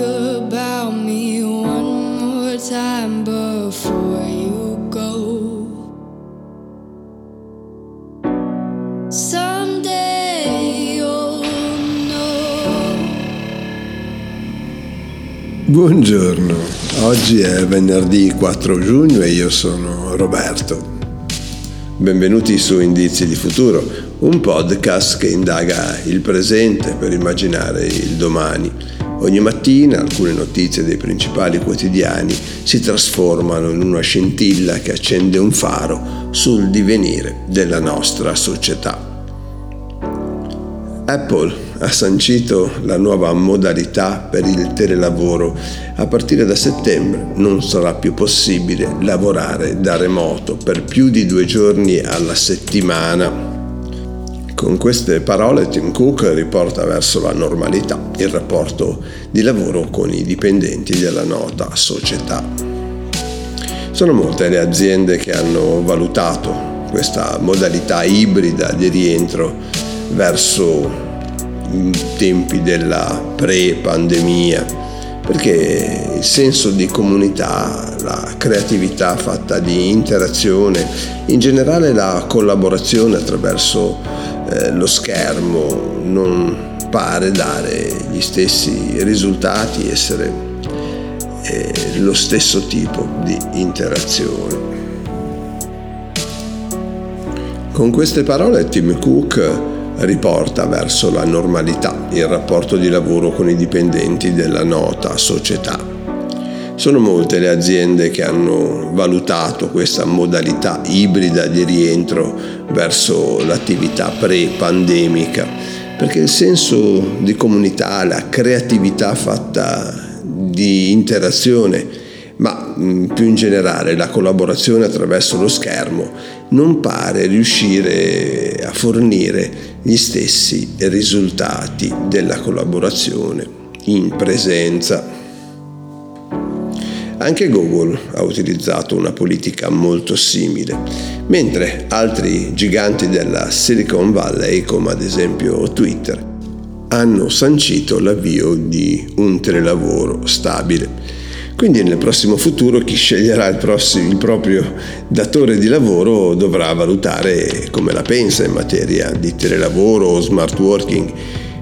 about me. Buongiorno, oggi è venerdì 4 giugno e io sono Roberto. Benvenuti su Indizi di Futuro, un podcast che indaga il presente per immaginare il domani. Ogni mattina alcune notizie dei principali quotidiani si trasformano in una scintilla che accende un faro sul divenire della nostra società. Apple ha sancito la nuova modalità per il telelavoro. A partire da settembre non sarà più possibile lavorare da remoto per più di due giorni alla settimana. Con queste parole Tim Cook riporta verso la normalità il rapporto di lavoro con i dipendenti della nota società. Sono molte le aziende che hanno valutato questa modalità ibrida di rientro verso i tempi della pre-pandemia, perché il senso di comunità, la creatività fatta di interazione, in generale la collaborazione attraverso eh, lo schermo non pare dare gli stessi risultati, essere eh, lo stesso tipo di interazione. Con queste parole Tim Cook riporta verso la normalità il rapporto di lavoro con i dipendenti della nota società. Sono molte le aziende che hanno valutato questa modalità ibrida di rientro verso l'attività pre-pandemica, perché il senso di comunità, la creatività fatta di interazione ma più in generale la collaborazione attraverso lo schermo non pare riuscire a fornire gli stessi risultati della collaborazione in presenza. Anche Google ha utilizzato una politica molto simile, mentre altri giganti della Silicon Valley, come ad esempio Twitter, hanno sancito l'avvio di un telelavoro stabile. Quindi nel prossimo futuro chi sceglierà il, prossimo, il proprio datore di lavoro dovrà valutare come la pensa in materia di telelavoro o smart working,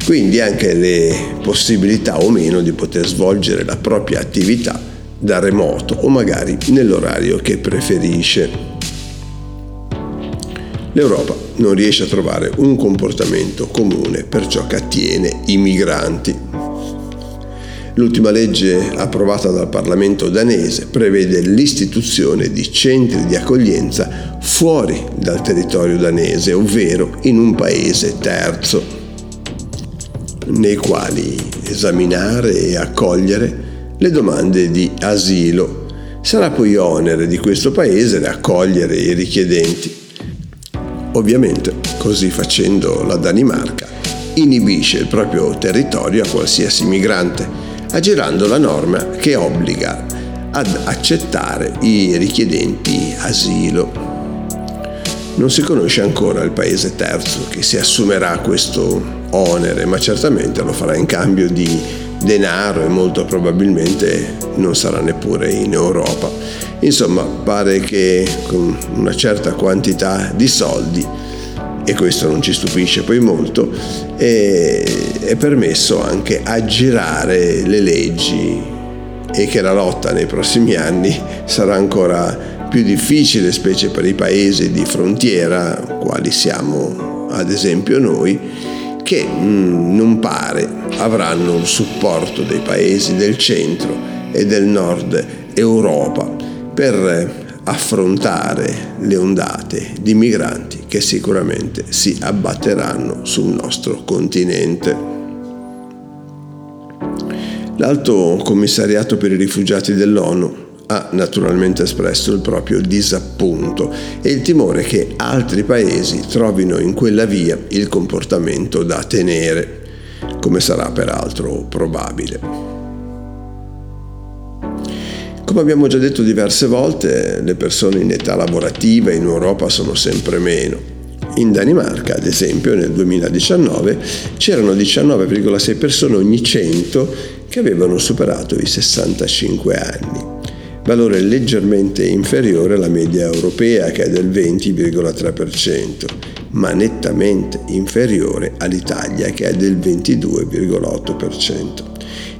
quindi anche le possibilità o meno di poter svolgere la propria attività da remoto o magari nell'orario che preferisce. L'Europa non riesce a trovare un comportamento comune per ciò che attiene i migranti. L'ultima legge approvata dal Parlamento danese prevede l'istituzione di centri di accoglienza fuori dal territorio danese, ovvero in un paese terzo, nei quali esaminare e accogliere le domande di asilo. Sarà poi onere di questo paese accogliere i richiedenti. Ovviamente, così facendo la Danimarca inibisce il proprio territorio a qualsiasi migrante aggirando la norma che obbliga ad accettare i richiedenti asilo. Non si conosce ancora il paese terzo che si assumerà questo onere, ma certamente lo farà in cambio di denaro e molto probabilmente non sarà neppure in Europa. Insomma, pare che con una certa quantità di soldi e questo non ci stupisce poi molto, è, è permesso anche aggirare le leggi e che la lotta nei prossimi anni sarà ancora più difficile, specie per i paesi di frontiera, quali siamo ad esempio noi, che mm, non pare avranno il supporto dei paesi del centro e del nord Europa per affrontare le ondate di migranti che sicuramente si abbatteranno sul nostro continente. L'Alto Commissariato per i rifugiati dell'ONU ha naturalmente espresso il proprio disappunto e il timore che altri paesi trovino in quella via il comportamento da tenere, come sarà peraltro probabile. Come abbiamo già detto diverse volte, le persone in età lavorativa in Europa sono sempre meno. In Danimarca, ad esempio, nel 2019 c'erano 19,6 persone ogni 100 che avevano superato i 65 anni, valore leggermente inferiore alla media europea che è del 20,3%, ma nettamente inferiore all'Italia che è del 22,8%.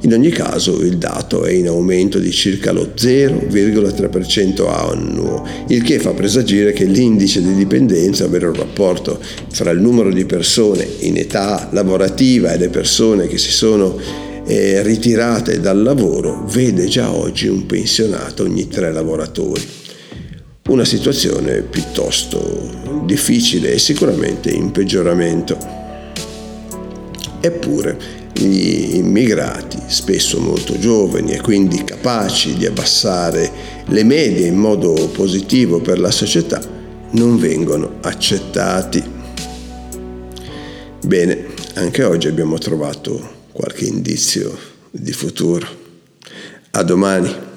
In ogni caso il dato è in aumento di circa lo 0,3% annuo, il che fa presagire che l'indice di dipendenza, ovvero il rapporto fra il numero di persone in età lavorativa e le persone che si sono eh, ritirate dal lavoro, vede già oggi un pensionato ogni tre lavoratori. Una situazione piuttosto difficile e sicuramente in peggioramento. Eppure, gli immigrati, spesso molto giovani e quindi capaci di abbassare le medie in modo positivo per la società, non vengono accettati. Bene, anche oggi abbiamo trovato qualche indizio di futuro. A domani.